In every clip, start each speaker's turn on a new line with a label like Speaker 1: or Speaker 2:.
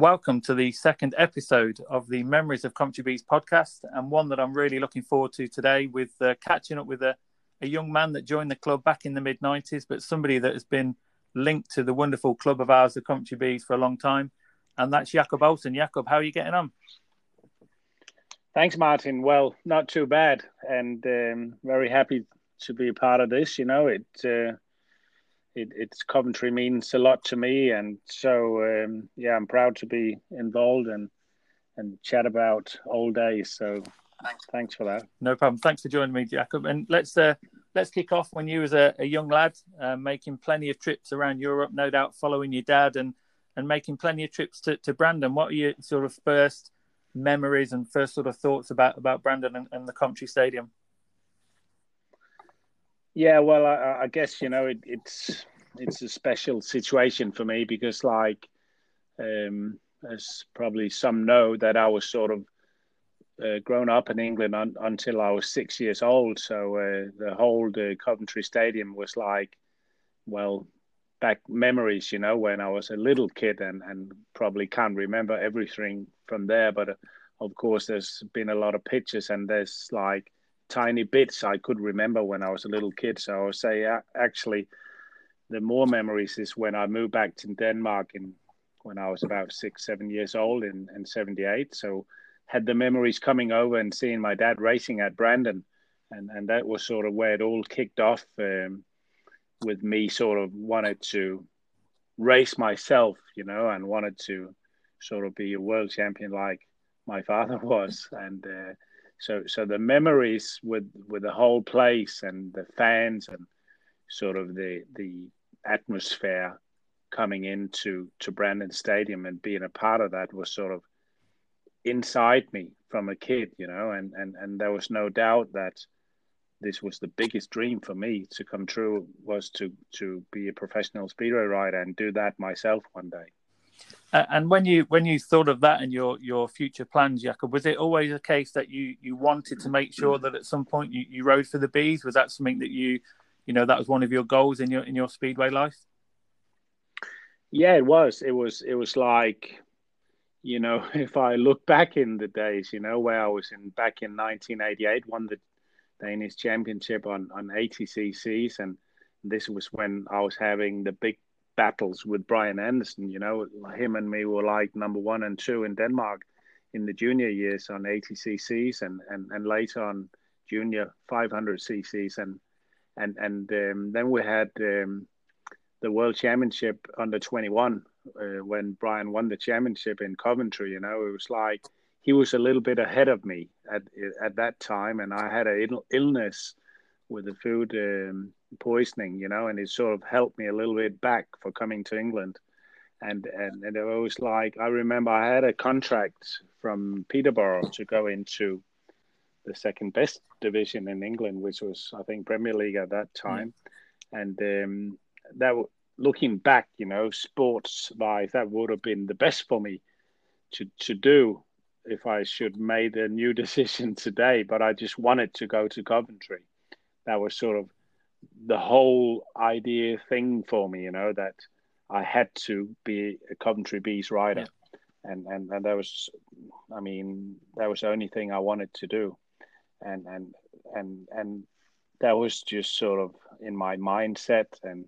Speaker 1: welcome to the second episode of the Memories of Coventry Bees podcast, and one that I'm really looking forward to today with uh, catching up with a, a young man that joined the club back in the mid 90s, but somebody that has been linked to the wonderful club of ours, the Coventry Bees, for a long time, and that's Jakob Olsen. Jakob, how are you getting on?
Speaker 2: Thanks, Martin. Well, not too bad, and um, very happy to be a part of this. You know, it. Uh it, it's Coventry means a lot to me, and so um, yeah, I'm proud to be involved and and chat about all days. So thanks, thanks for that.
Speaker 1: No problem. Thanks for joining me, Jakob. And let's uh, let's kick off when you was a, a young lad, uh, making plenty of trips around Europe, no doubt following your dad and and making plenty of trips to, to Brandon. What are your sort of first memories and first sort of thoughts about about Brandon and, and the Coventry Stadium?
Speaker 2: Yeah, well, I, I guess you know it, it's it's a special situation for me because, like, um, as probably some know, that I was sort of uh, grown up in England un- until I was six years old. So uh, the whole the Coventry Stadium was like, well, back memories, you know, when I was a little kid and and probably can't remember everything from there, but. Uh, of course, there's been a lot of pictures, and there's like tiny bits I could remember when I was a little kid. So I would say actually, the more memories is when I moved back to Denmark in when I was about six, seven years old in, in 78. So had the memories coming over and seeing my dad racing at Brandon. And, and that was sort of where it all kicked off um, with me sort of wanted to race myself, you know, and wanted to sort of be a world champion like my father was. And uh, so so the memories with with the whole place and the fans and sort of the the atmosphere coming into to Brandon Stadium and being a part of that was sort of inside me from a kid, you know, and and and there was no doubt that this was the biggest dream for me to come true was to to be a professional speedway rider and do that myself one day.
Speaker 1: And when you when you thought of that and your your future plans, Jakob, was it always a case that you you wanted to make sure that at some point you, you rode for the bees? Was that something that you you know that was one of your goals in your in your speedway life?
Speaker 2: Yeah, it was. It was. It was like, you know, if I look back in the days, you know, where I was in back in 1988, won the Danish Championship on on 80 cc's, and this was when I was having the big battles with Brian Andersen. You know, him and me were like number one and two in Denmark in the junior years on 80 cc's and, and, and later on junior 500 cc's. And, and, and um, then we had um, the world championship under 21 uh, when Brian won the championship in Coventry. You know, it was like he was a little bit ahead of me at, at that time. And I had an illness with the food um, poisoning, you know, and it sort of helped me a little bit back for coming to England. And, and, and it was like, I remember I had a contract from Peterborough to go into the second best division in England, which was, I think, Premier League at that time. Mm. And um, that, looking back, you know, sports wise, that would have been the best for me to, to do if I should made a new decision today. But I just wanted to go to Coventry. That was sort of the whole idea thing for me, you know, that I had to be a Coventry Bees rider. Yeah. And, and, and that was, I mean, that was the only thing I wanted to do. And, and, and, and that was just sort of in my mindset. And,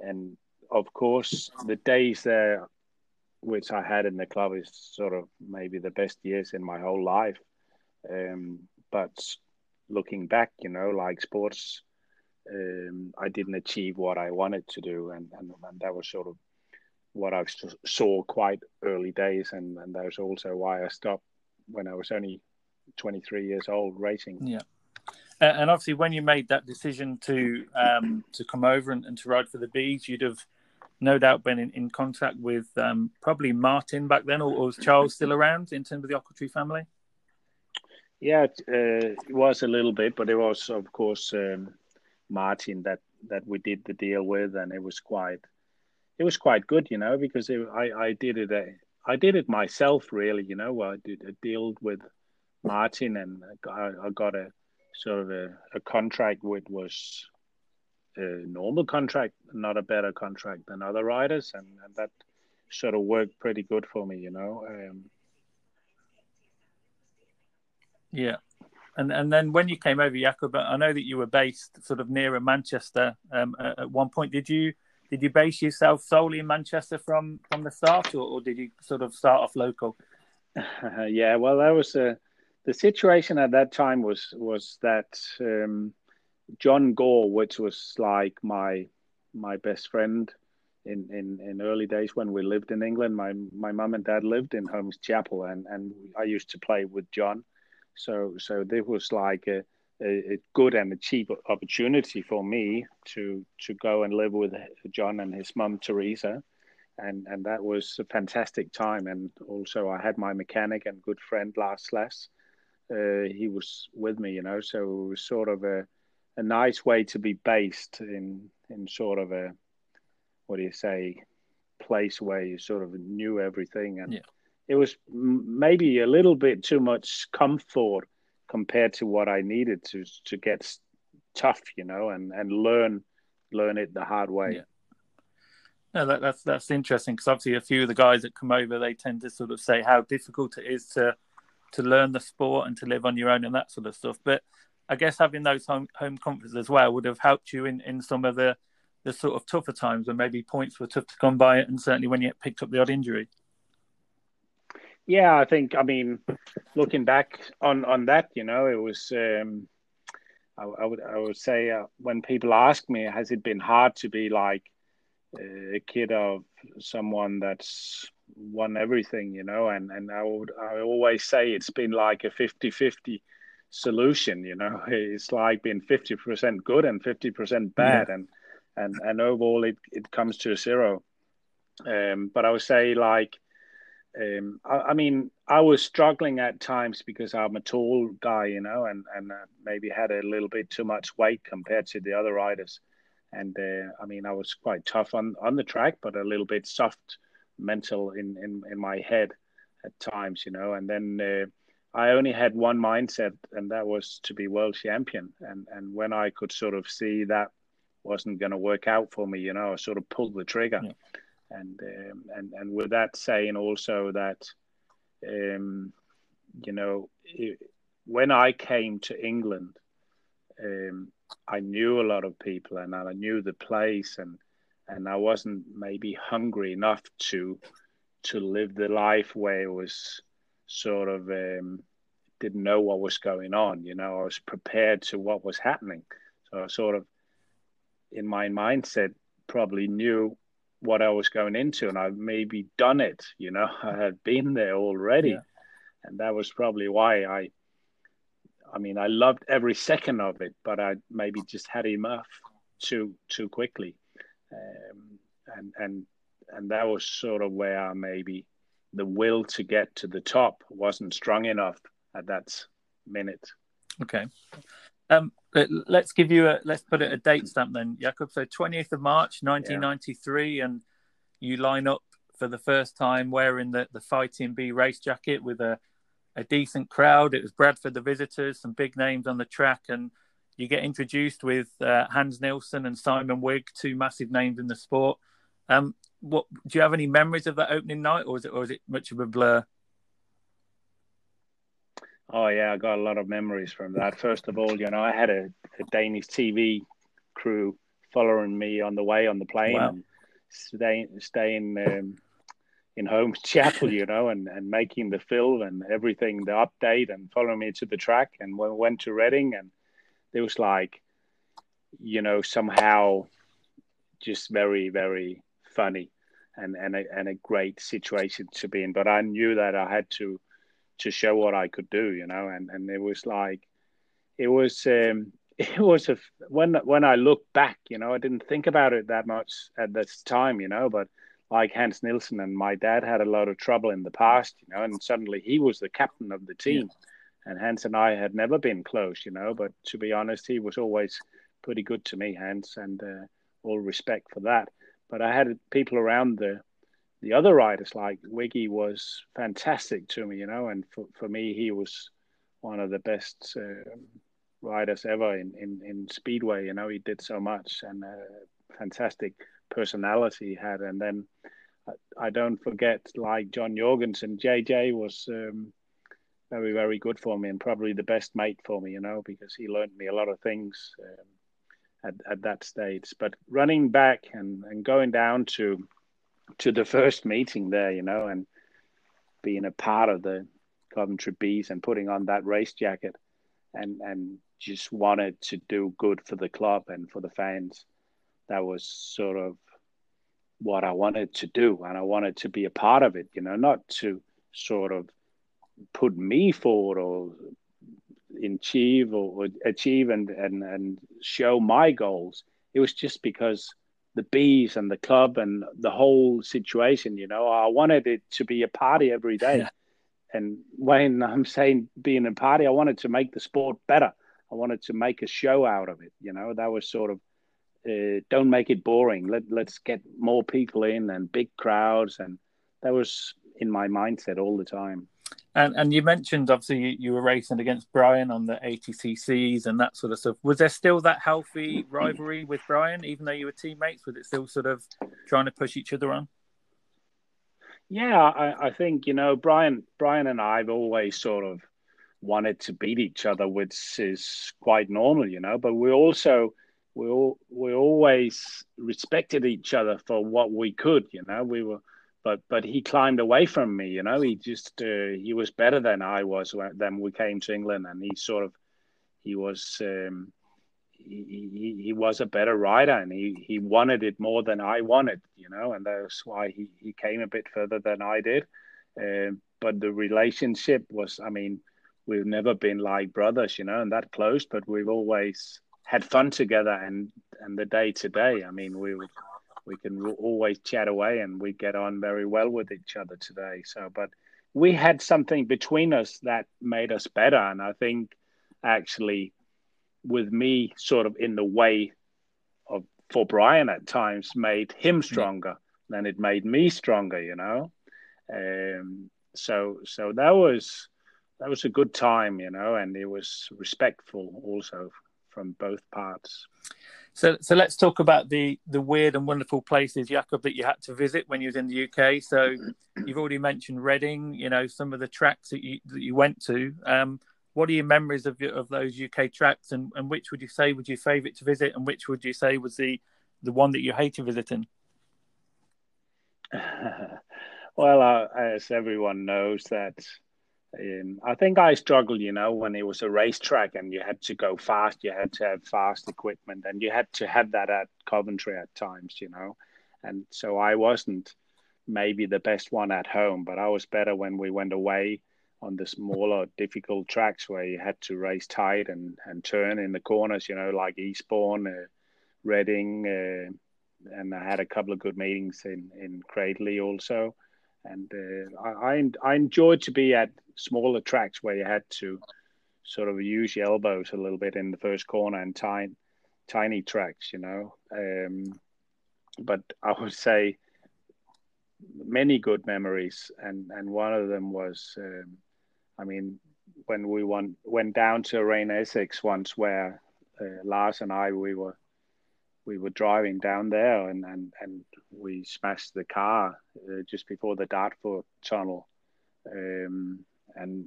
Speaker 2: and of course, the days there, which I had in the club is sort of maybe the best years in my whole life. Um, but looking back, you know, like sports um, I didn't achieve what I wanted to do, and, and, and that was sort of what I saw quite early days, and, and that was also why I stopped when I was only 23 years old racing.
Speaker 1: Yeah. And obviously, when you made that decision to um, to come over and, and, to ride for the bees, you'd have no doubt been in, in contact with um, probably Martin back then, or, or, was Charles still around in terms of the Ochiltree family?
Speaker 2: Yeah, it, uh, it was a little bit, but it was, of course, um, Martin that that we did the deal with, and it was quite it was quite good, you know, because it, I I did it uh, I did it myself really, you know. I did a deal with Martin, and I, I got a sort of a, a contract which was a normal contract, not a better contract than other riders, and, and that sort of worked pretty good for me, you know. Um,
Speaker 1: yeah. And and then when you came over, Jakob, I know that you were based sort of nearer Manchester um, at one point. Did you did you base yourself solely in Manchester from from the start, or, or did you sort of start off local?
Speaker 2: yeah, well, that was uh, the situation at that time was was that um, John Gore, which was like my my best friend in, in, in early days when we lived in England. My my mum and dad lived in Holmes Chapel, and, and I used to play with John. So so this was like a, a, a, good and a cheap opportunity for me to to go and live with John and his mum Teresa, and and that was a fantastic time. And also I had my mechanic and good friend Lars Slash. Uh, he was with me, you know. So it was sort of a a nice way to be based in in sort of a what do you say place where you sort of knew everything and yeah. It was maybe a little bit too much comfort compared to what I needed to to get tough, you know, and and learn learn it the hard way.
Speaker 1: Yeah. No, that, that's that's interesting because obviously a few of the guys that come over they tend to sort of say how difficult it is to to learn the sport and to live on your own and that sort of stuff. But I guess having those home home comforts as well would have helped you in, in some of the the sort of tougher times when maybe points were tough to come by, and certainly when you picked up the odd injury.
Speaker 2: Yeah, I think. I mean, looking back on on that, you know, it was. Um, I, I would I would say uh, when people ask me, has it been hard to be like a kid of someone that's won everything, you know? And and I would I always say it's been like a 50-50 solution, you know. It's like being 50% good and 50% bad yeah. and and and overall it, it comes to a zero. Um, but I would say like um, I, I, mean I was struggling at times because I'm a tall guy, you know, and and uh, maybe had a little bit too much weight compared to the other riders. And uh, I mean I was quite tough on on the track, but a little bit soft mental in in, in my head at times, you know. And then uh, I only had one mindset, and that was to be world champion. And and when I could sort of see that wasn't going to work out for me. You know, I sort of pulled the trigger, yeah. And um, and and with that saying also that, um, you know, it, when I came to England, um, I knew a lot of people and I knew the place and and I wasn't maybe hungry enough to to live the life where it was sort of um, didn't know what was going on. You know, I was prepared to what was happening. So I sort of in my mindset probably knew what I was going into and I've maybe done it, you know, I had been there already. Yeah. And that was probably why I I mean I loved every second of it, but I maybe just had enough too too quickly. Um, and and and that was sort of where maybe the will to get to the top wasn't strong enough at that minute.
Speaker 1: Okay. Um, let's give you a let's put it a date stamp then, Jakob. So 20th of March, 1993, yeah. and you line up for the first time wearing the the Fighting B race jacket with a a decent crowd. It was Bradford the visitors, some big names on the track, and you get introduced with uh, Hans Nielsen and Simon Wigg, two massive names in the sport. Um, what do you have any memories of that opening night, or is it or is it much of a blur?
Speaker 2: Oh yeah, I got a lot of memories from that. First of all, you know, I had a, a Danish TV crew following me on the way on the plane, wow. and staying staying um, in Holmes Chapel, you know, and, and making the film and everything, the update, and following me to the track. And when we went to Reading, and it was like, you know, somehow just very very funny and and a, and a great situation to be in. But I knew that I had to to show what I could do, you know, and and it was like, it was um, it was a when when I look back, you know, I didn't think about it that much at this time, you know, but like Hans Nielsen and my dad had a lot of trouble in the past, you know, and suddenly he was the captain of the team. Yeah. And Hans and I had never been close, you know, but to be honest, he was always pretty good to me, Hans, and uh, all respect for that. But I had people around the the other riders like Wiggy was fantastic to me, you know, and for, for me he was one of the best uh, riders ever in, in, in speedway. You know, he did so much and a fantastic personality he had. And then I, I don't forget like John Jorgensen. JJ was um, very very good for me and probably the best mate for me, you know, because he learned me a lot of things um, at at that stage. But running back and and going down to to the first meeting there, you know, and being a part of the Coventry Bees and putting on that race jacket and and just wanted to do good for the club and for the fans. That was sort of what I wanted to do, and I wanted to be a part of it. You know, not to sort of put me forward or achieve or, or achieve and, and and show my goals. It was just because the bees and the club and the whole situation. You know, I wanted it to be a party every day. Yeah. And when I'm saying being a party, I wanted to make the sport better. I wanted to make a show out of it. You know, that was sort of uh, don't make it boring. Let let's get more people in and big crowds, and that was in my mindset all the time.
Speaker 1: And and you mentioned obviously you, you were racing against Brian on the 80 cc's and that sort of stuff. Was there still that healthy rivalry with Brian, even though you were teammates? Was it still sort of trying to push each other on?
Speaker 2: Yeah, I, I think you know Brian. Brian and I've always sort of wanted to beat each other, which is quite normal, you know. But we also we all we always respected each other for what we could, you know. We were, but but he climbed away from me, you know. He just uh, he was better than I was when we came to England, and he sort of he was. Um, he, he, he was a better rider and he, he wanted it more than I wanted, you know, and that's why he, he came a bit further than I did. Um, but the relationship was, I mean, we've never been like brothers, you know, and that close, but we've always had fun together and and the day to day. I mean, we we can always chat away and we get on very well with each other today. So, but we had something between us that made us better, and I think actually with me sort of in the way of for Brian at times made him stronger yeah. than it made me stronger, you know. Um, so so that was that was a good time, you know, and it was respectful also from both parts.
Speaker 1: So, so let's talk about the the weird and wonderful places, Jakob, that you had to visit when you was in the UK. So, you've already mentioned Reading. You know some of the tracks that you that you went to. Um, what are your memories of of those UK tracks, and, and which would you say was your favourite to visit, and which would you say was the the one that you hated visiting?
Speaker 2: well, uh, as everyone knows, that um, I think I struggled, you know, when it was a racetrack and you had to go fast, you had to have fast equipment, and you had to have that at Coventry at times, you know. And so I wasn't maybe the best one at home, but I was better when we went away on the smaller, difficult tracks where you had to race tight and, and turn in the corners, you know, like Eastbourne, uh, Reading, uh, and I had a couple of good meetings in, in Cradley also and uh, I, I enjoyed to be at smaller tracks where you had to sort of use your elbows a little bit in the first corner and tiny tiny tracks, you know. Um, but I would say many good memories, and and one of them was, um, I mean, when we went went down to Arena Essex once, where uh, Lars and I we were we were driving down there and, and, and we smashed the car uh, just before the Dartford tunnel. Um, and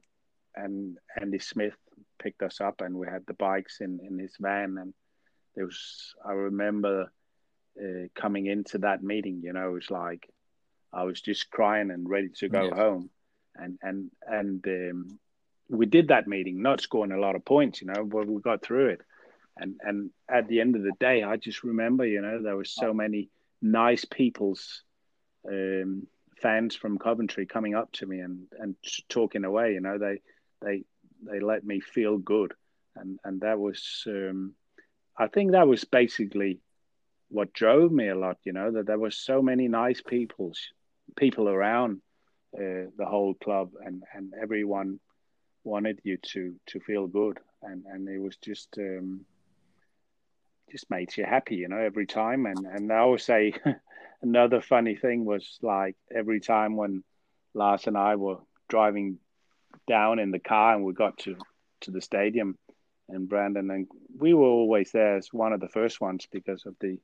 Speaker 2: and Andy Smith picked us up and we had the bikes in, in his van. And there was, I remember uh, coming into that meeting, you know, it was like I was just crying and ready to go yes. home. And, and, and um, we did that meeting, not scoring a lot of points, you know, but we got through it and and at the end of the day, I just remember, you know, there were so many nice people's um, fans from Coventry coming up to me and and talking away. You know, they they they let me feel good, and and that was, um, I think that was basically what drove me a lot. You know, that there were so many nice people people around uh, the whole club, and and everyone wanted you to to feel good, and and it was just. Um, just makes you happy, you know, every time. And and I always say another funny thing was like every time when Lars and I were driving down in the car and we got to to the stadium and Brandon and we were always there as one of the first ones because of the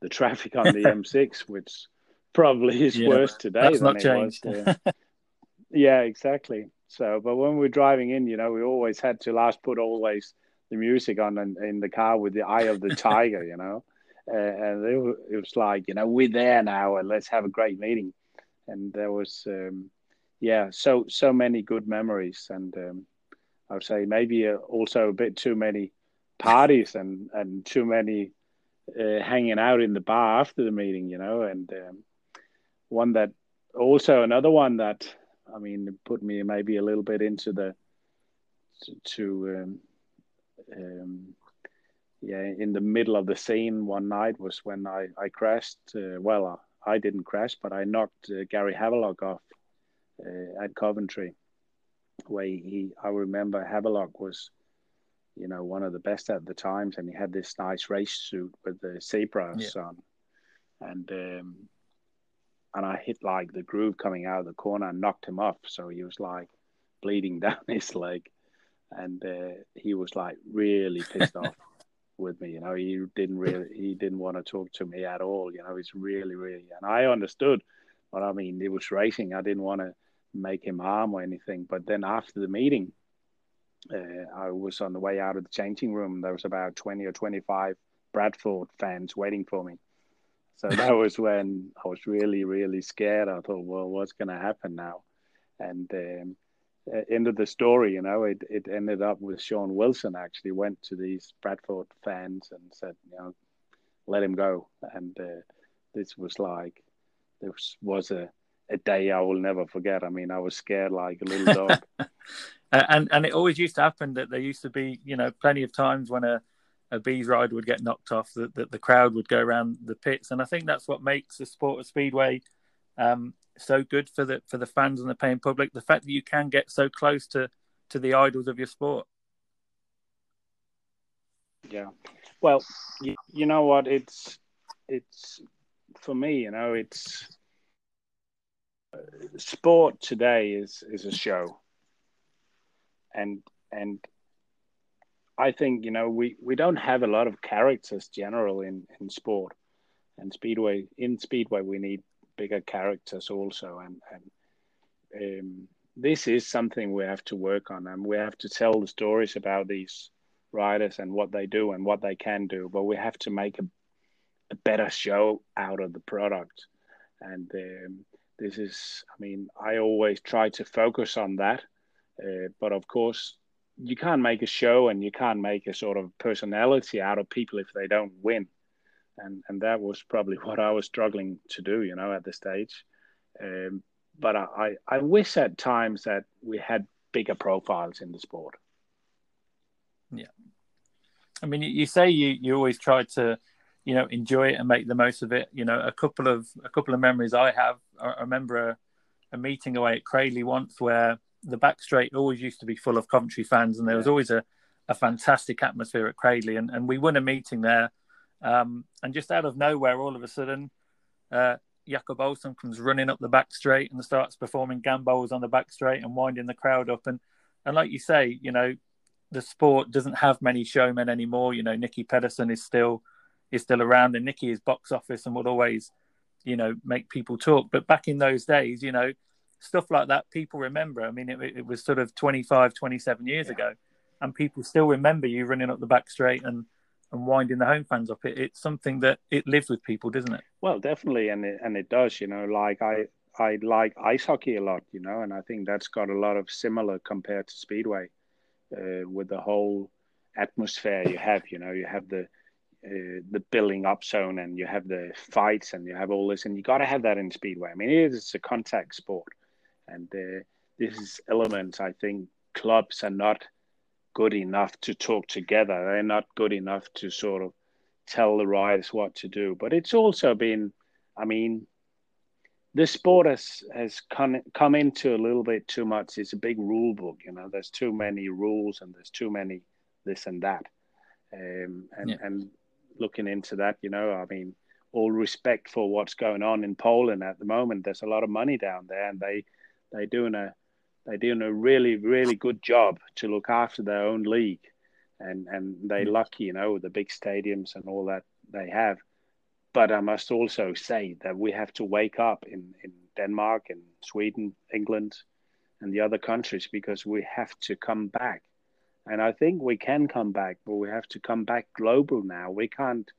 Speaker 2: the traffic on the M6, which probably is
Speaker 1: Yeah,
Speaker 2: worse today
Speaker 1: That's
Speaker 2: than
Speaker 1: not
Speaker 2: it
Speaker 1: changed.
Speaker 2: was. uh, yeah, exactly. So, but when we're driving in, you know, we always had to last put always the music on in, in the car with the eye of the tiger, you know, uh, and it was like, you know, we're there now, and let's have a great meeting. And there was, um, yeah, so so many good memories, and um, I would say maybe uh, also a bit too many parties and and too many uh, hanging out in the bar after the meeting, you know, and um, one that also another one that I mean put me maybe a little bit into the to, to um, um, yeah in the middle of the scene one night was when I I crashed. Uh, well, I didn't crash, but I knocked uh, Gary Havelock off uh, at Coventry, where he I remember Havelock was you know one of the best at the times, and he had this nice race suit with the zebras
Speaker 1: Yeah.
Speaker 2: on, and um, and I hit like the groove coming out of the corner and knocked him off. So he was like bleeding down his leg, and uh, he was like really pissed off with me. You know, he didn't really he didn't want to talk to me at all. You know, he's really really, and I understood, but I mean, it was racing. I didn't want to make him harm or anything. But then after the meeting, uh, I was on the way out of the changing room. There was about twenty or twenty five Bradford fans waiting for me. So that was when I was really, really scared. I thought, well, what's going to happen now? And um, end of the story, you know, it, it ended up with Sean Wilson actually went to these Bradford fans and said, you know, let him go. And uh, this was like, this was a, a day I will never forget. I mean, I was scared like a little dog.
Speaker 1: And and it always used to happen that there used to be you know plenty of times when a a bees rider would get knocked off that, that the crowd would go around the pits and i think that's what makes the sport of speedway um, so good for the for the fans and the paying public the fact that you can get so close to to the idols of your sport
Speaker 2: Yeah. Well, you, you know what? It's it's for me. You know, it's sport today is is a show, and and I think you know we we don't have a lot of characters general in in sport, and speedway in speedway we need bigger characters also, and and um, this is something we have to work on, and we have to tell the stories about these riders and what they do and what they can do, but we have to make a, a better show out of the product. And um, this is, I mean, I always try to focus on that. Uh, but of course, you can't make a show and you can't make a sort of personality out of people if they don't win. And, and that was probably what I was struggling to do, you know, at the stage. Um, but I, I, wish at times that we had bigger profiles in the sport.
Speaker 1: Yeah, I mean, you- say you you always try to, you know, enjoy it and make the most of it. You know, a couple of a couple of memories I have. I remember a, a meeting away at Cradley once where the back straight always used to be full of Coventry fans, and there was always a, a fantastic atmosphere at Cradley. And, and we won a meeting there, um, and just out of nowhere, all of a sudden, uh, Jakob Olsen comes running up the back straight and starts performing gambols on the back straight and winding the crowd up. And and like you say, you know, the sport doesn't have many showmen anymore. You know, Nicki Pedersen is still is still around, and Nicki is box office and will always, you know, make people talk. But back in those days, you know, stuff like that people remember. I mean, it, it was sort of 25, 27 years
Speaker 2: Yeah.
Speaker 1: ago, and people still remember you running up the back straight and and winding the home fans up. It, it's something that it lives with people, doesn't it?
Speaker 2: Well, definitely, and it, and it does. You know, like I I like ice hockey a lot. You know, and I think that's got a lot of similar compared to speedway, uh, with the whole atmosphere you have. You know, you have the uh, the building up zone, and you have the fights, and you have all this, and you got to have that in speedway. I mean, it is a contact sport, and uh, this is elements I think clubs are not good enough to talk together. They're not good enough to sort of tell the riders what to do. But it's also been, I mean, the sport has has come come into a little bit too much. It's a big rule book, you know. There's too many rules and there's too many this and that. Um, and
Speaker 1: Yeah.
Speaker 2: and looking into that, you know, I mean, all respect for what's going on in Poland at the moment. There's a lot of money down there, and they they're doing a they're doing a really really good job to look after their own league, and and they
Speaker 1: Yeah.
Speaker 2: lucky, you know, with the big stadiums and all that they have. but I must also say that we have to wake up in, in Denmark and Sweden, England, and the other countries because we have to come back. And I think we can come back, but we have to come back global now. We can't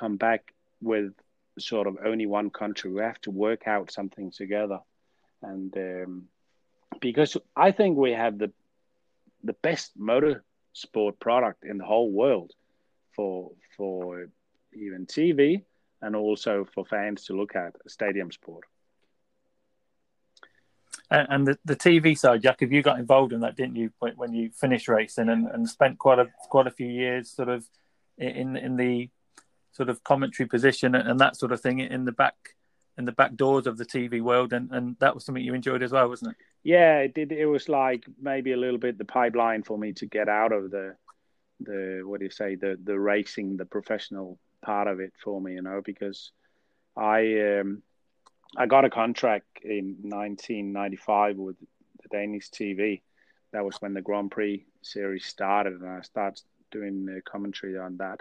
Speaker 2: come back with sort of only one country. We have to work out something together. And um, because I think we have the the best motorsport product in the whole world for for even TV and also for fans to look at stadium sport.
Speaker 1: And, the, the TV side, Jack, have you got involved in that, didn't you, when you finished racing and, and spent quite a quite a few years sort of in in the sort of commentary position and that sort of thing in the back in the back doors of the TV world, and, and that was something you enjoyed as well, wasn't it?
Speaker 2: Yeah, it did. It was like maybe a little bit the pipeline for me to get out of the the what do you say the the racing, the professional part of it for me, you know, because I um, I got a contract in 1995 with the Danish TV. That was when the Grand Prix series started, and I started doing commentary on that.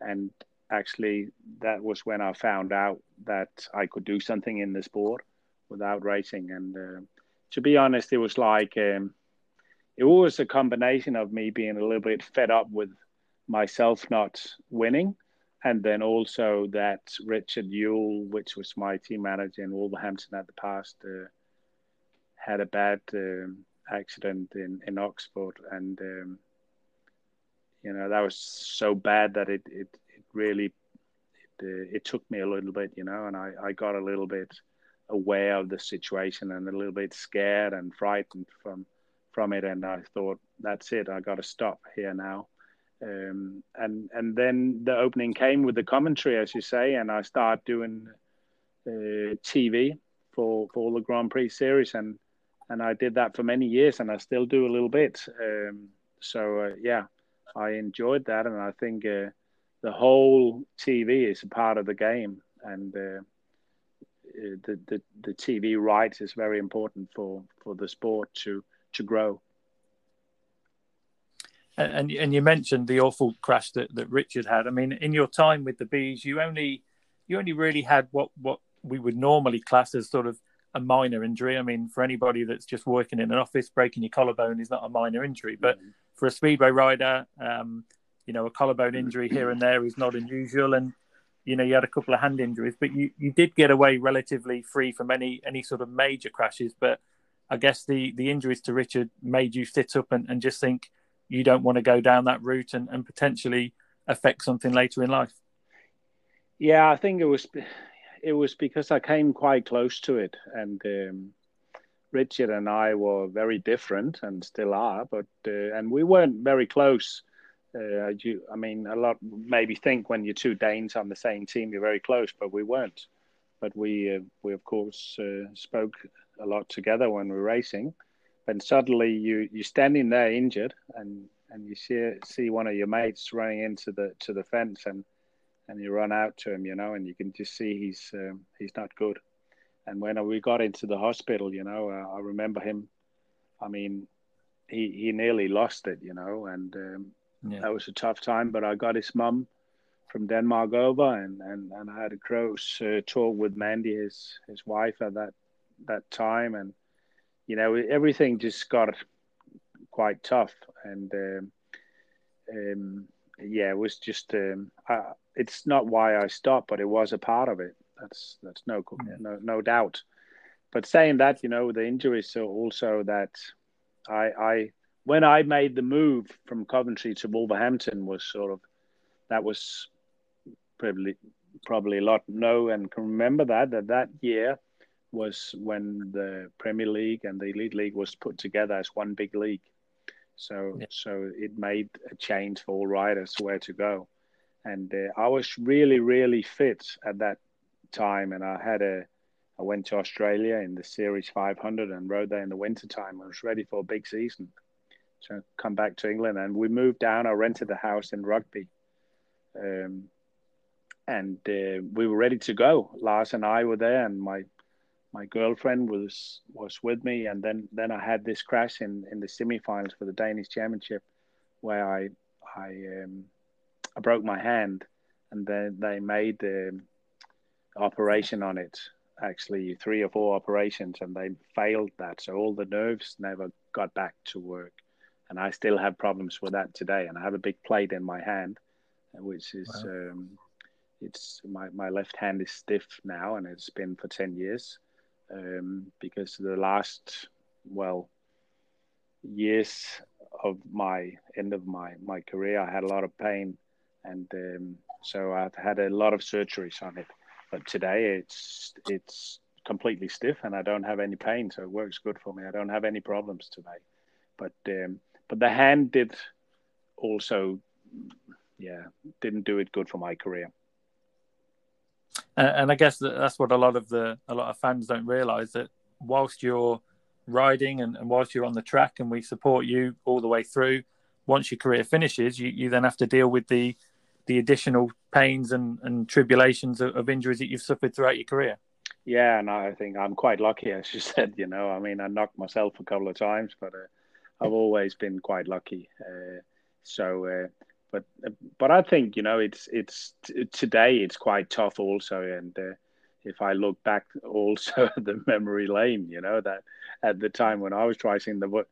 Speaker 2: And actually, that was when I found out that I could do something in the sport without racing. And uh, to be honest, it was like um, it was a combination of me being a little bit fed up with myself not winning and then also that Richard Yule, which was my team manager in Wolverhampton at the past, uh, had a bad um, accident in, in Oxford, and um, you know that was so bad that it it, it really it, it took me a little bit, you know, and I, I got a little bit aware of the situation and a little bit scared and frightened from from it, and I thought that's it, I got to stop here now. Um, and and then the opening came with the commentary, as you say, and I started doing uh, TV for for the Grand Prix series, and and I did that for many years, and I still do a little bit. Um, so uh, yeah, I enjoyed that, and I think uh, the whole TV is a part of the game, and uh, uh, the, the the TV rights is very important for for the sport to to grow.
Speaker 1: And and you mentioned the awful crash that, that Richard had. I mean, in your time with the bees, you only you only really had what what we would normally class as sort of a minor injury. I mean, for anybody that's just working in an office, breaking your collarbone is not a minor injury. But mm-hmm. for a speedway rider, um, you know, a collarbone injury here and there is not unusual. And you know, you had a couple of hand injuries, but you, you did get away relatively free from any any sort of major crashes. But I guess the the injuries to Richard made you sit up and, and just think you don't want to go down that route and, and potentially affect something later in life?
Speaker 2: Yeah, I think it was it was because I came quite close to it, and um, Richard and I were very different and still are, but uh, and we weren't very close. Uh, you, I mean, a lot maybe think when you're two Danes on the same team, you're very close, but we weren't. But we, uh, we of course, uh, spoke a lot together when we were racing but suddenly you you're standing there injured and and you see see one of your mates running into the to the fence and and you run out to him you know and you can just see he's um, he's not good and when we got into the hospital you know uh, i remember him i mean he he nearly lost it you know and um, yeah. that was a tough time but i got his mum from denmark over and and, and i had a close uh, talk with mandy his his wife at that that time and you know, everything just got quite tough, and um, um, yeah, it was just. Um, uh, it's not why I stopped, but it was a part of it. That's that's no yeah. no no doubt. But saying that, you know, the injuries are also that I I when I made the move from Coventry to Wolverhampton was sort of that was probably probably a lot know and can remember that that that year was when the Premier League and the Elite League was put together as one big league. So yeah. so it made a change for all riders where to go, and uh, I was really really fit at that time, and I had a I went to Australia in the Series 500 and rode there in the winter time. I was ready for a big season to come back to England, and we moved down. I rented a house in Rugby. Um, and uh, we were ready to go. Lars and I were there, and my my girlfriend was was with me, and then then I had this crash in in the semifinals for the Danish Championship, where I I um, I broke my hand, and then they made the operation on it, actually three or four operations, and they failed that. So all the nerves never got back to work, and I still have problems with that today. And I have a big plate in my hand, which is wow. um, it's my my left hand is stiff now, and it's been for ten years um, because the last well years of my end of my my career, I had a lot of pain, and um, so I've had a lot of surgeries on it. But today it's it's completely stiff, and I don't have any pain, so it works good for me. I don't have any problems today. But um, but the hand did also, yeah, didn't do it good for my career.
Speaker 1: And I guess that's what a lot of the a lot of fans don't realise that whilst you're riding and, and whilst you're on the track and we support you all the way through once your career finishes you, you then have to deal with the the additional pains and, and tribulations of, of injuries that you've suffered throughout your career
Speaker 2: yeah and i think i'm quite lucky as you said you know i mean i knocked myself a couple of times but uh, i've always been quite lucky uh, so uh, but but i think you know it's it's today it's quite tough also and uh, if I look back also at the memory lane, you know, that at the time when I was racing the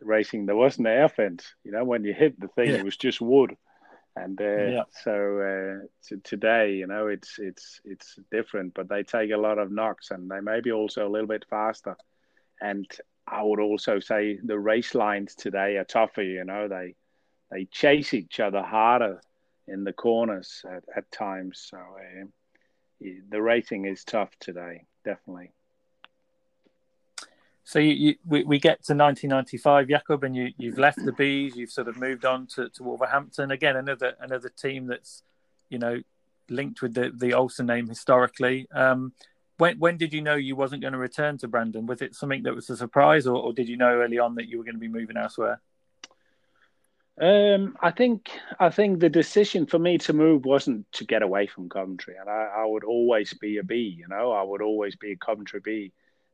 Speaker 2: racing, there wasn't air fence. You know, when you hit the thing, yeah. it was just wood. And uh, yeah. so uh, today, you know, it's it's it's different, but they take a lot of knocks, and they may be also a little bit faster. And I would also say the race lines today are tougher. You know, they they chase each other harder in the corners at, at times. So. Uh, the racing is tough today, definitely.
Speaker 1: So you, you, we, we get to 1995, Jakob, and you, you've left the bees. You've sort of moved on to, to Wolverhampton again. Another another team that's you know linked with the the Olsen name historically. Um, when when did you know you wasn't going to return to Brandon? Was it something that was a surprise, or, or did you know early on that you were going to be moving elsewhere?
Speaker 2: Um, I think I think the decision for me to move wasn't to get away from Coventry, and I, I would always be a B. You know, I would always be a Coventry B.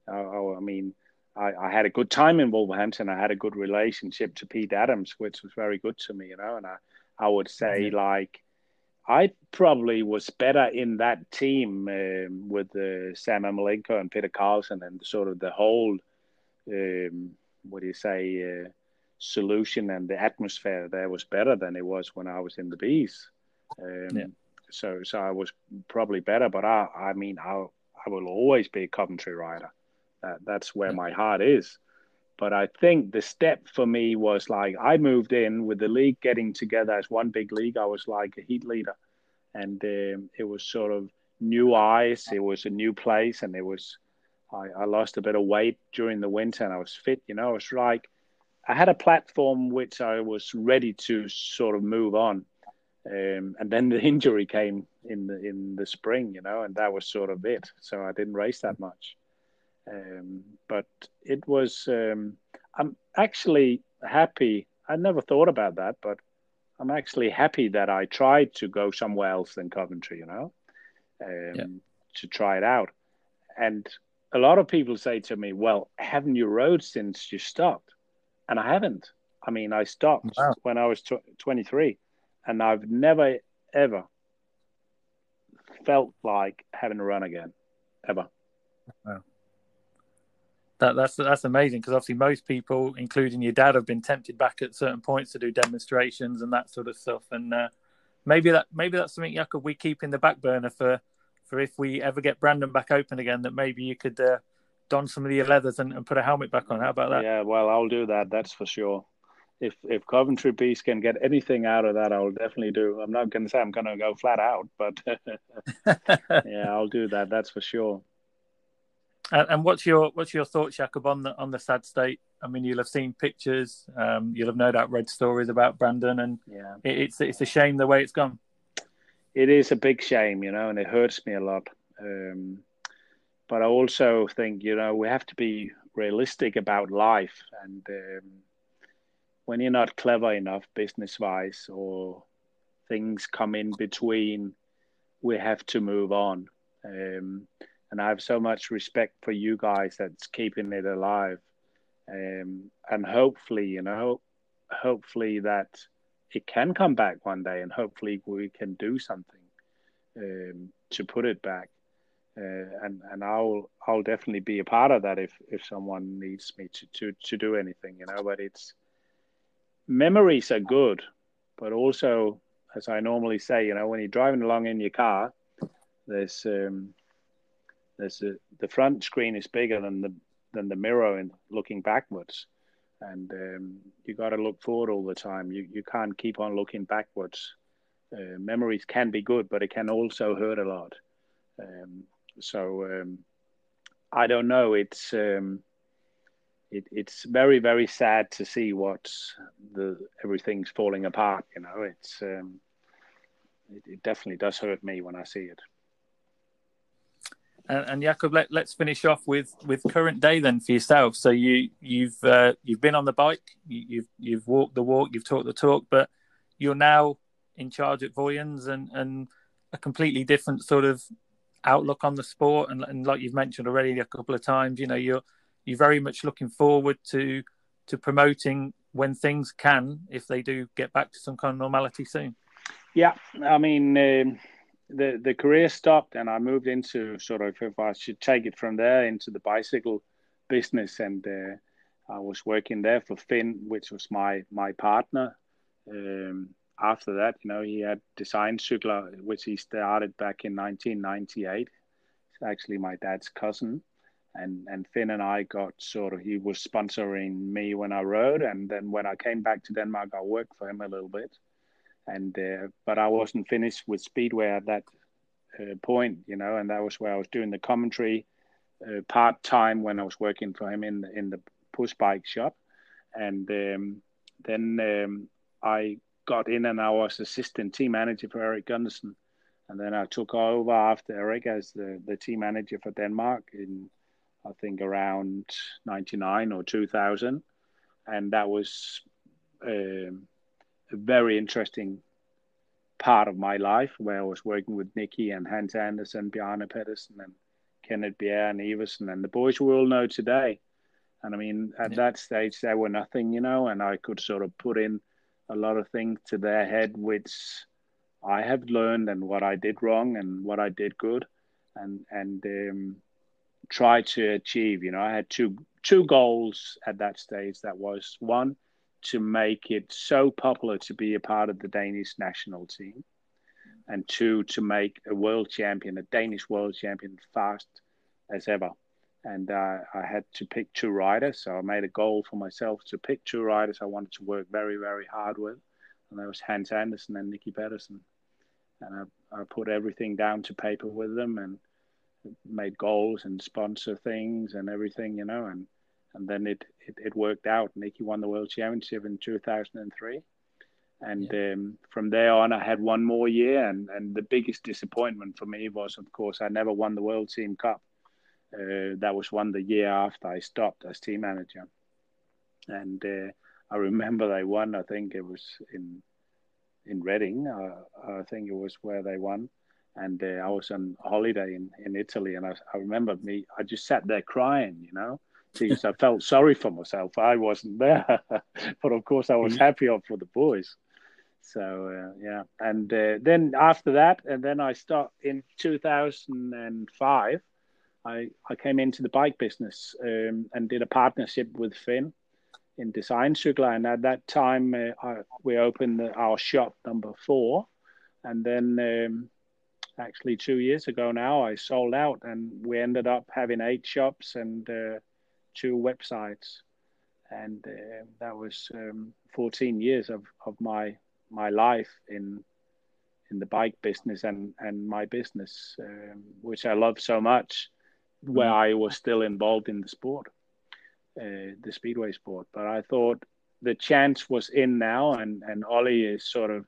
Speaker 2: I, I mean, I, I, had a good time in Wolverhampton. I had a good relationship to Pete Adams, which was very good to me. You know, and I I would say mm-hmm. like I probably was better in that team um, with uh, Sam Ermolenko and Peter Karlsson and sort of the whole um, what do you say. Uh, solution and the atmosphere there was better than it was when I was in the bees. Um, yeah. So so I was probably better, but I I mean I I will always be a Coventry rider. That, that's where yeah. my heart is. But I think the step for me was like I moved in with the league getting together as one big league. I was like a heat leader, and um, it was sort of new eyes. It was a new place, and it was I, I lost a bit of weight during the winter, and I was fit. You know, it was like I had a platform which I was ready to sort of move on. Um, and then the injury came in the in the spring, you know, and that was sort of it. So I didn't race that much, um, but it was. Um, I'm actually happy. I never thought about that, but I'm actually happy that I tried to go somewhere else than Coventry, you know, um, yeah. to try it out. And a lot of people say to me, "Well, haven't you rode since you stopped?" and I haven't. I mean, I stopped wow. when I was tw- 23, and I've never ever felt like having a run again, ever.
Speaker 1: Wow. That, that's that's amazing because obviously most people, including your dad, have been tempted back at certain points to do demonstrations and that sort of stuff. And uh, maybe that maybe that's something Jakob we keep in the back burner for for if we ever get Brandon back open again. That maybe you could uh, don some of your leathers and, and put a helmet back on. How about that?
Speaker 2: Yeah, well, I'll do that. That's for sure. If if Coventry Bees can get anything out of that, I'll definitely do. I'm not going to say I'm going to go flat out, but yeah, I'll do that. That's for sure.
Speaker 1: And, and, what's your what's your thoughts, Jakob, on the on the sad state? I mean, you'll have seen pictures. Um, you'll have no doubt read stories about Brandon, and yeah, it, it's it's a shame the way it's gone.
Speaker 2: It is a big shame, you know, and it hurts me a lot. Um, but I also think you know we have to be realistic about life, and um, when you're not clever enough business wise, or things come in between, we have to move on. Um, and I have so much respect for you guys that's keeping it alive, um, and hopefully, you know, hopefully that it can come back one day, and hopefully we can do something um, to put it back uh, and and I'll I'll definitely be a part of that if if someone needs me to to to do anything, you know. But it's memories are good, but also as I normally say, you know, when you're driving along in your car, there's um, there's a, the front screen is bigger than the than the mirror and looking backwards, and um, you got to look forward all the time. You you can't keep on looking backwards. Uh, memories can be good, but it can also hurt a lot. Um, so um, I don't know. It's um, it, it's very very sad to see what the everything's falling apart. You know, it's um, it, it, definitely does hurt me when I see it.
Speaker 1: And, and Jakob, let, us finish off with, with current day then for yourself. So you you've uh, you've been on the bike, you, you've you've walked the walk, you've talked the talk, but you're now in charge at Vojens and and a completely different sort of outlook on the sport. And, and like you've mentioned already a couple of times, you know you're you're very much looking forward to to promoting when things can, if they do get back to some kind of normality soon.
Speaker 2: Yeah, I mean, um, the the career stopped, and I moved into sort of, if I should take it from there, into the bicycle business, and uh, I was working there for Finn, which was my my partner. Um, after that, you know, he had Design Cykler, which he started back in 1998. It's actually my dad's cousin and and Finn and I got sort of he was sponsoring me when I rode, and then when I came back to Denmark, I worked for him a little bit, and uh, but I wasn't finished with Speedway at that uh, point, you know, and that was where I was doing the commentary uh, part time when I was working for him in the, in the push bike shop, and um, then um, I got in and I was assistant team manager for Erik Gundersen. And then I took over after Erik as the, the team manager for Denmark in I think around 99 or 2000. And that was um, a very interesting part of my life where I was working with Nicki and Hans Andersen, Bjarne Pedersen, and Kenneth Bjerre and Iversen, and the boys we all know today. And I mean, at yeah. that stage, they were nothing, you know, and I could sort of put in a lot of things to their head, which I have learned and what I did wrong and what I did good. And, and, um, try to achieve. You know, I had two two goals at that stage. That was one to make it so popular to be a part of the Danish national team, and two to make a world champion, a Danish world champion, fast as ever. And uh, I had to pick two riders, so I made a goal for myself to pick two riders I wanted to work very, very hard with, and that was Hans Andersen and Nicki Pedersen. And I, I put everything down to paper with them, and made goals and sponsor things and everything, you know, and and then it it, it worked out. Nicki won the world championship in 2003, and yeah. um, from there on, I had one more year. And and the biggest disappointment for me was, of course, I never won the World Team Cup. Uh, that was one the year after I stopped as team manager, and uh, I remember they won. I think it was in in Reading. Uh, I think it was where they won and uh, I was on holiday in, in Italy, and I, I remember me. I just sat there crying, you know, because I felt sorry for myself. I wasn't there, but of course I was mm-hmm. happy for the boys. So uh, yeah, and uh, then after that, and then I start in 2005. I I came into the bike business um, and did a partnership with Finn in Design Cykler, and at that time uh, I, we opened the, our shop number four, and then. Um, actually two years ago now. I sold out, and we ended up having eight shops and uh, two websites, and uh, that was um, 14 years of, of my my life in in the bike business and and my business, um, which I love so much, where mm-hmm. I was still involved in the sport, uh, the speedway sport. But I thought the chance was in now, and and Ollie is sort of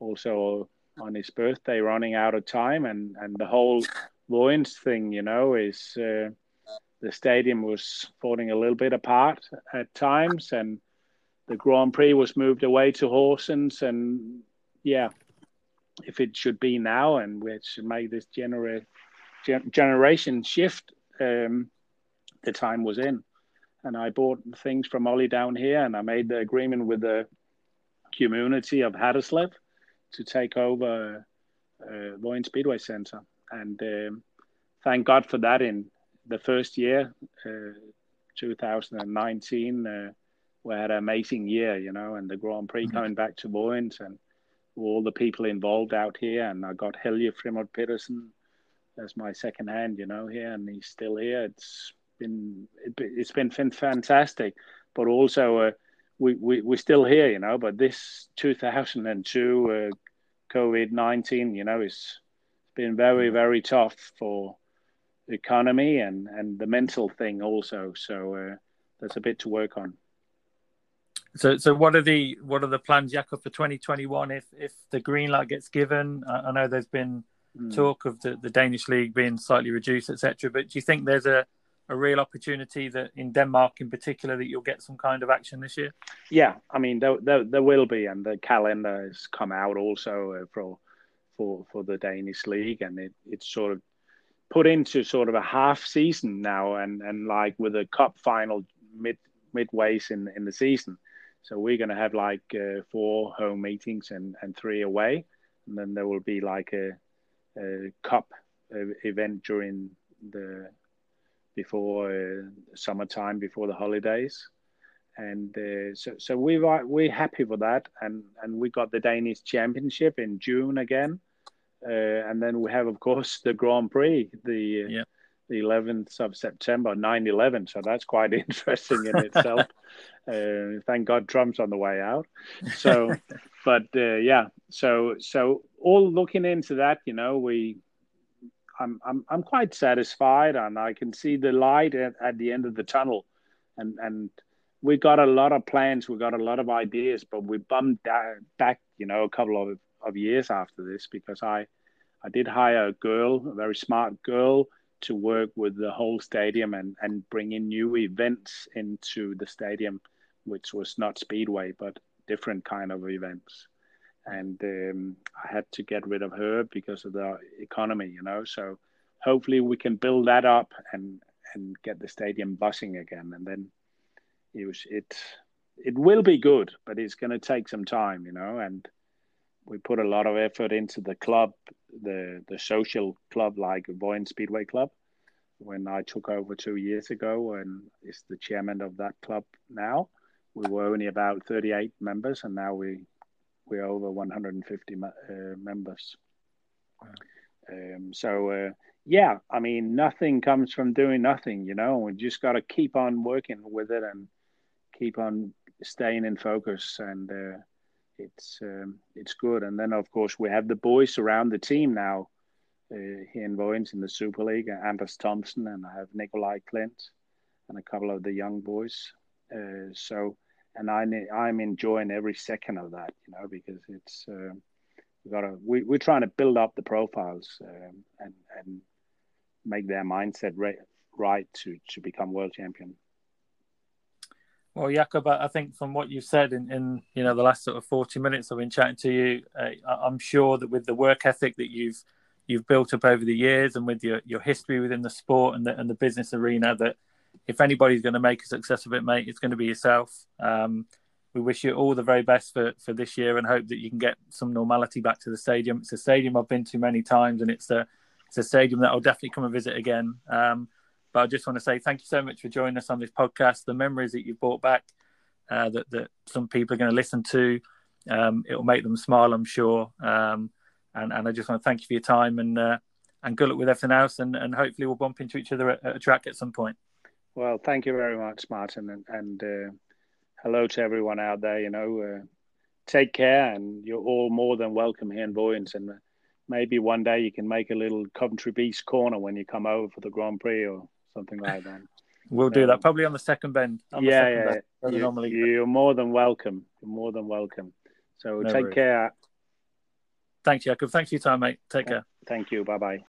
Speaker 2: also on his birthday running out of time and and the whole Vojens thing you know is uh, the stadium was falling a little bit apart at times and the Grand Prix was moved away to Horsens and yeah if it should be now and we should make this gen- generation shift um, the time was in and I bought things from Ollie down here and I made the agreement with the community of Haderslev to take over uh, Speedway Center, and um, thank God for that. In the first year, uh, 2019, uh, we had an amazing year, you know, and the Grand Prix mm-hmm. coming back to Vojens and all the people involved out here. And I got Helge Frimod Petersen as my second hand, you know, here, and he's still here. It's been it, has been fantastic, but also uh, we, we we're still here, you know. But this 2002 uh, COVID 19, you know, it's been very mm-hmm. very tough for economy and and the mental thing also. So uh, there's a bit to work on.
Speaker 1: So, so what are the what are the plans, Jakob, for 2021? If if the green light gets given, I, I know there's been mm. talk of the, the Danish league being slightly reduced, etc. But do you think there's a a real opportunity that in Denmark, in particular, that you'll get some kind of action this year?
Speaker 2: Yeah, I mean there there, there will be, and the calendar has come out also uh, for for for the Danish league, and it it's sort of put into sort of a half season now, and and like with a cup final mid midways in in the season. So we're going to have like uh, four home meetings and, and three away. And then there will be like a, a cup uh, event during the before uh, summertime, before the holidays. And uh, so, so we are we're happy for that, and and we got the Danish Championship in June again, uh, and then we have of course the Grand Prix, the uh, yeah the 11th of September, 9/11. So that's quite interesting in itself. uh, thank God Trump's on the way out. So, but uh, yeah, so so all looking into that, you know, we. I'm, I'm I'm quite satisfied, and I can see the light at, at the end of the tunnel, and and we got a lot of plans, we got a lot of ideas, but we bummed bumped back, you know, a couple of, of years after this because I I did hire a girl, a very smart girl, to work with the whole stadium and, and bring in new events into the stadium, which was not speedway but different kind of events. And um, I had to get rid of her because of the economy, you know. So hopefully we can build that up and and get the stadium buzzing again. And then it was it it will be good, but it's going to take some time, you know. And we put a lot of effort into the club the the social club like Vojens Speedway Club when I took over two years ago and is the chairman of that club now. We were only about 38 members and now we we're over 150 uh, members. Wow. Um, so uh, yeah, I mean nothing comes from doing nothing, you know. We just got to keep on working with it and keep on staying in focus and. Uh, it's um, it's good. And then of course we have the boys around the team now uh, here in in the Super League. Anders Thomsen and I have Nikolai Klindt and a couple of the young boys. Uh, so and I I'm enjoying every second of that, you know, because it's uh, we got to we, we're trying to build up the profiles um, and and make their mindset right right to to become world champion.
Speaker 1: Well, Jakob, I think from what you've said in, in you know the last sort of forty minutes I've been chatting to you, uh, I'm sure that with the work ethic that you've you've built up over the years and with your, your history within the sport and the and the business arena, that if anybody's going to make a success of it, mate, it's going to be yourself. Um, we wish you all the very best for, for this year and hope that you can get some normality back to the stadium. It's a stadium I've been to many times, and it's a it's a stadium that I'll definitely come and visit again. Um, but I just want to say thank you so much for joining us on this podcast. The memories that you've brought back, uh, that that some people are going to listen to, um, it will make them smile, I'm sure. Um, and and I just want to thank you for your time and uh, and good luck with everything else. And and hopefully we'll bump into each other at, at a track at some point.
Speaker 2: Well, thank you very much, Martin, and, and uh, hello to everyone out there. You know, uh, take care, and you're all more than welcome here in Vojens. And maybe one day you can make a little Coventry Bees corner when you come over for the Grand Prix or something like that.
Speaker 1: We'll do um, that probably on the second bend.
Speaker 2: yeah, second yeah. Bend, you, normally... You're more than welcome. You're more than welcome. So no take worries. care.
Speaker 1: Thanks, Jakob. Thanks for your time, mate. Take care.
Speaker 2: Thank you. Bye bye.